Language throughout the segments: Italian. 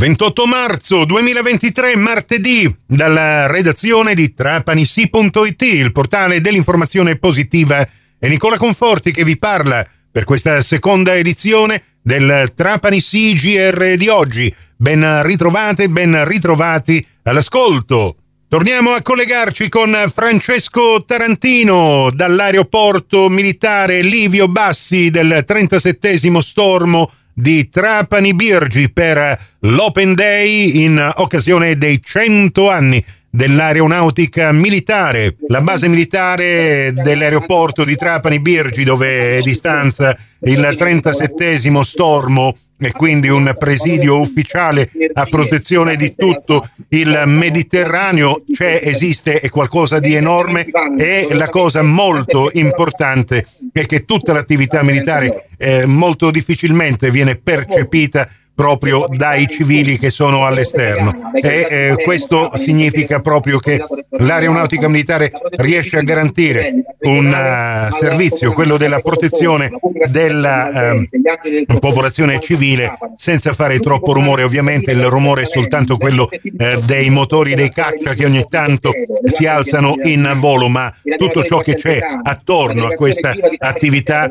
28 marzo 2023, martedì, dalla redazione di trapanisi.it, il portale dell'informazione positiva. È Nicola Conforti che vi parla per questa seconda edizione del Trapani CGR di oggi. Ben ritrovate, ben ritrovati all'ascolto. Torniamo a collegarci con Francesco Tarantino dall'aeroporto militare Livio Bassi del 37 Stormo di Trapani Birgi per l'Open Day in occasione dei 100 anni dell'aeronautica militare, la base militare dell'aeroporto di Trapani Birgi dove è distanza il 37 stormo e quindi un presidio ufficiale a protezione di tutto il Mediterraneo. C'è, esiste, è qualcosa di enorme e la cosa molto importante è che tutta l'attività militare eh, molto difficilmente viene percepita proprio dai civili che sono all'esterno. e eh, questo significa proprio che l'aeronautica militare riesce a garantire un uh, servizio, quello della protezione della uh, popolazione civile senza fare troppo rumore, ovviamente il rumore è soltanto quello uh, dei motori dei caccia che ogni tanto si alzano in volo, ma tutto ciò che c'è attorno a questa attività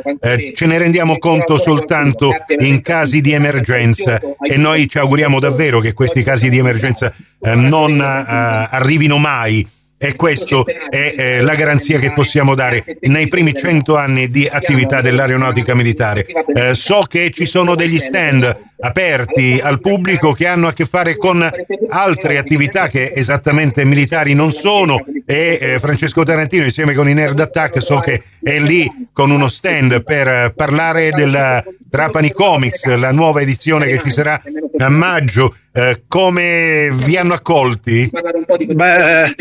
ce ne rendiamo conto soltanto in casi di emergenza e noi ci auguriamo davvero che questi casi di emergenza eh, non eh, arrivino mai e questa è eh, la garanzia che possiamo dare nei primi cento anni di attività dell'aeronautica militare. Eh, so che ci sono degli stand aperti al pubblico che hanno a che fare con altre attività che esattamente militari non sono e eh, Francesco Tarantino insieme con i Nerd Attack so che è lì con uno stand per parlare della Trapani Comics, la nuova edizione che ci sarà a maggio. Eh, come vi hanno accolti? Beh,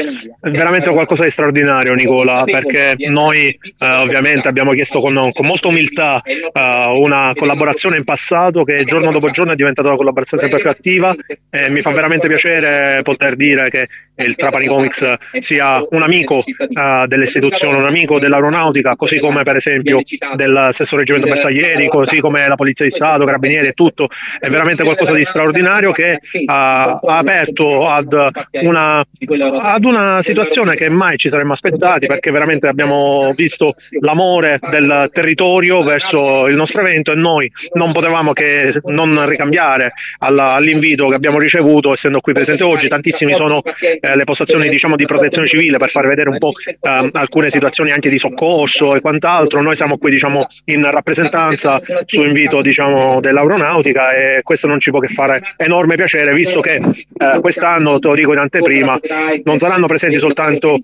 veramente qualcosa di straordinario, Nicola, perché noi eh, ovviamente abbiamo chiesto con, con molta umiltà eh, una collaborazione in passato che giorno dopo giorno è diventata una collaborazione sempre più attiva e mi fa veramente piacere poter dire che il Trapani Comics sia un amico uh, dell'istituzione, un amico dell'aeronautica, così come per esempio del stesso reggimento bersaglieri, così come la Polizia di Stato, Carabinieri e tutto. È veramente qualcosa di straordinario che uh, ha aperto ad una, ad una situazione che mai ci saremmo aspettati perché veramente abbiamo visto l'amore del territorio verso il nostro evento e noi non potevamo che non ricambiare alla, all'invito che abbiamo ricevuto essendo qui presente oggi. Tantissimi sono eh, le postazioni diciamo, di protezione civile per far vedere un po' eh, alcune situazioni anche di soccorso e quant'altro. Noi siamo qui diciamo, in rappresentanza su invito diciamo, dell'aeronautica e questo non ci può che fare enorme piacere visto che eh, quest'anno, te lo dico in anteprima, non saranno presenti soltanto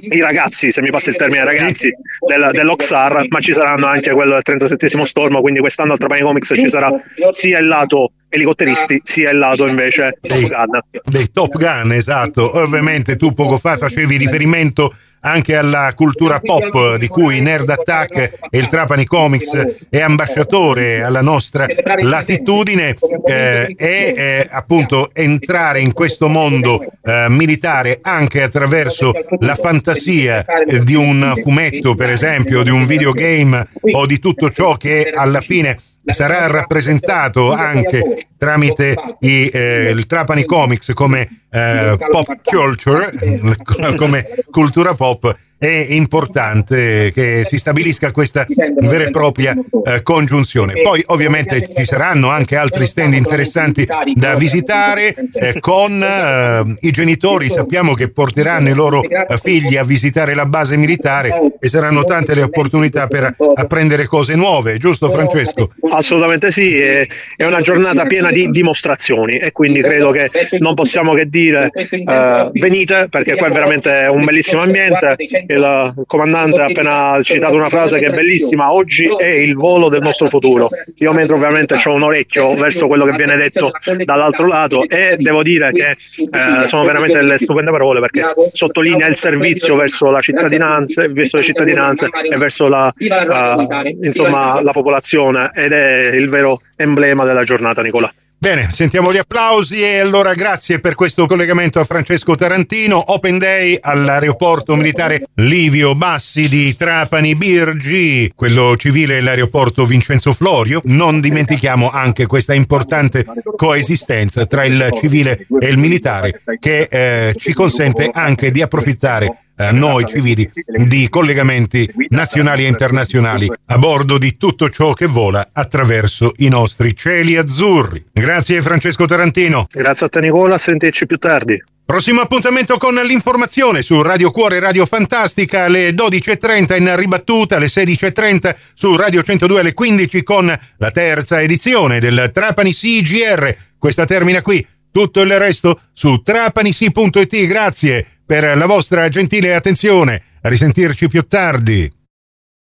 i ragazzi, se mi passa il termine ragazzi, del, dell'Oxar, ma ci saranno anche quello del 37 stormo, quindi quest'anno al Trapani Comics ci sarà sia il lato elicotteristi sia il lato invece dei Top Gun. Dei Top Gun, esatto. Ovviamente tu poco fa facevi riferimento anche alla cultura pop di cui Nerd Attack e il Trapani Comics è ambasciatore alla nostra latitudine eh, e eh, appunto entrare in questo mondo eh, militare anche attraverso la fantasia di un fumetto per esempio, di un videogame o di tutto ciò che alla fine sarà rappresentato anche tramite i, eh, il Trapani Comics come eh, pop culture, come cultura pop è importante che si stabilisca questa vera e propria eh, congiunzione. Poi ovviamente ci saranno anche altri stand interessanti da visitare eh, con eh, i genitori, sappiamo che porteranno i loro eh, figli a visitare la base militare e saranno tante le opportunità per apprendere cose nuove, giusto Francesco? Assolutamente sì, è, è una giornata piena di dimostrazioni e quindi credo che non possiamo che dire eh, venite perché qua è veramente un bellissimo ambiente il comandante ha appena citato una frase che è bellissima, oggi è il volo del nostro futuro. Io mentre ovviamente ho un orecchio verso quello che viene detto dall'altro lato e devo dire che eh, sono veramente delle stupende parole perché sottolinea il servizio verso la cittadinanza, verso le cittadinanze e verso la, uh, insomma, la popolazione ed è il vero emblema della giornata Nicola. Bene, sentiamo gli applausi e allora grazie per questo collegamento a Francesco Tarantino. Open Day all'aeroporto militare Livio Bassi di Trapani Birgi, quello civile l'aeroporto Vincenzo Florio. Non dimentichiamo anche questa importante coesistenza tra il civile e il militare che eh, ci consente anche di approfittare eh, noi civili di collegamenti nazionali e internazionali a bordo di tutto ciò che vola attraverso i nostri cieli azzurri. Grazie Francesco Tarantino. Grazie a te Nicola, sentirci più tardi. Prossimo appuntamento con l'informazione su Radio Cuore Radio Fantastica alle 12.30 in ribattuta, alle 16.30 su Radio 102 alle 15 con la terza edizione del Trapani CGR. Questa termina qui. Tutto il resto su trapanisi.it. Grazie per la vostra gentile attenzione. A risentirci più tardi.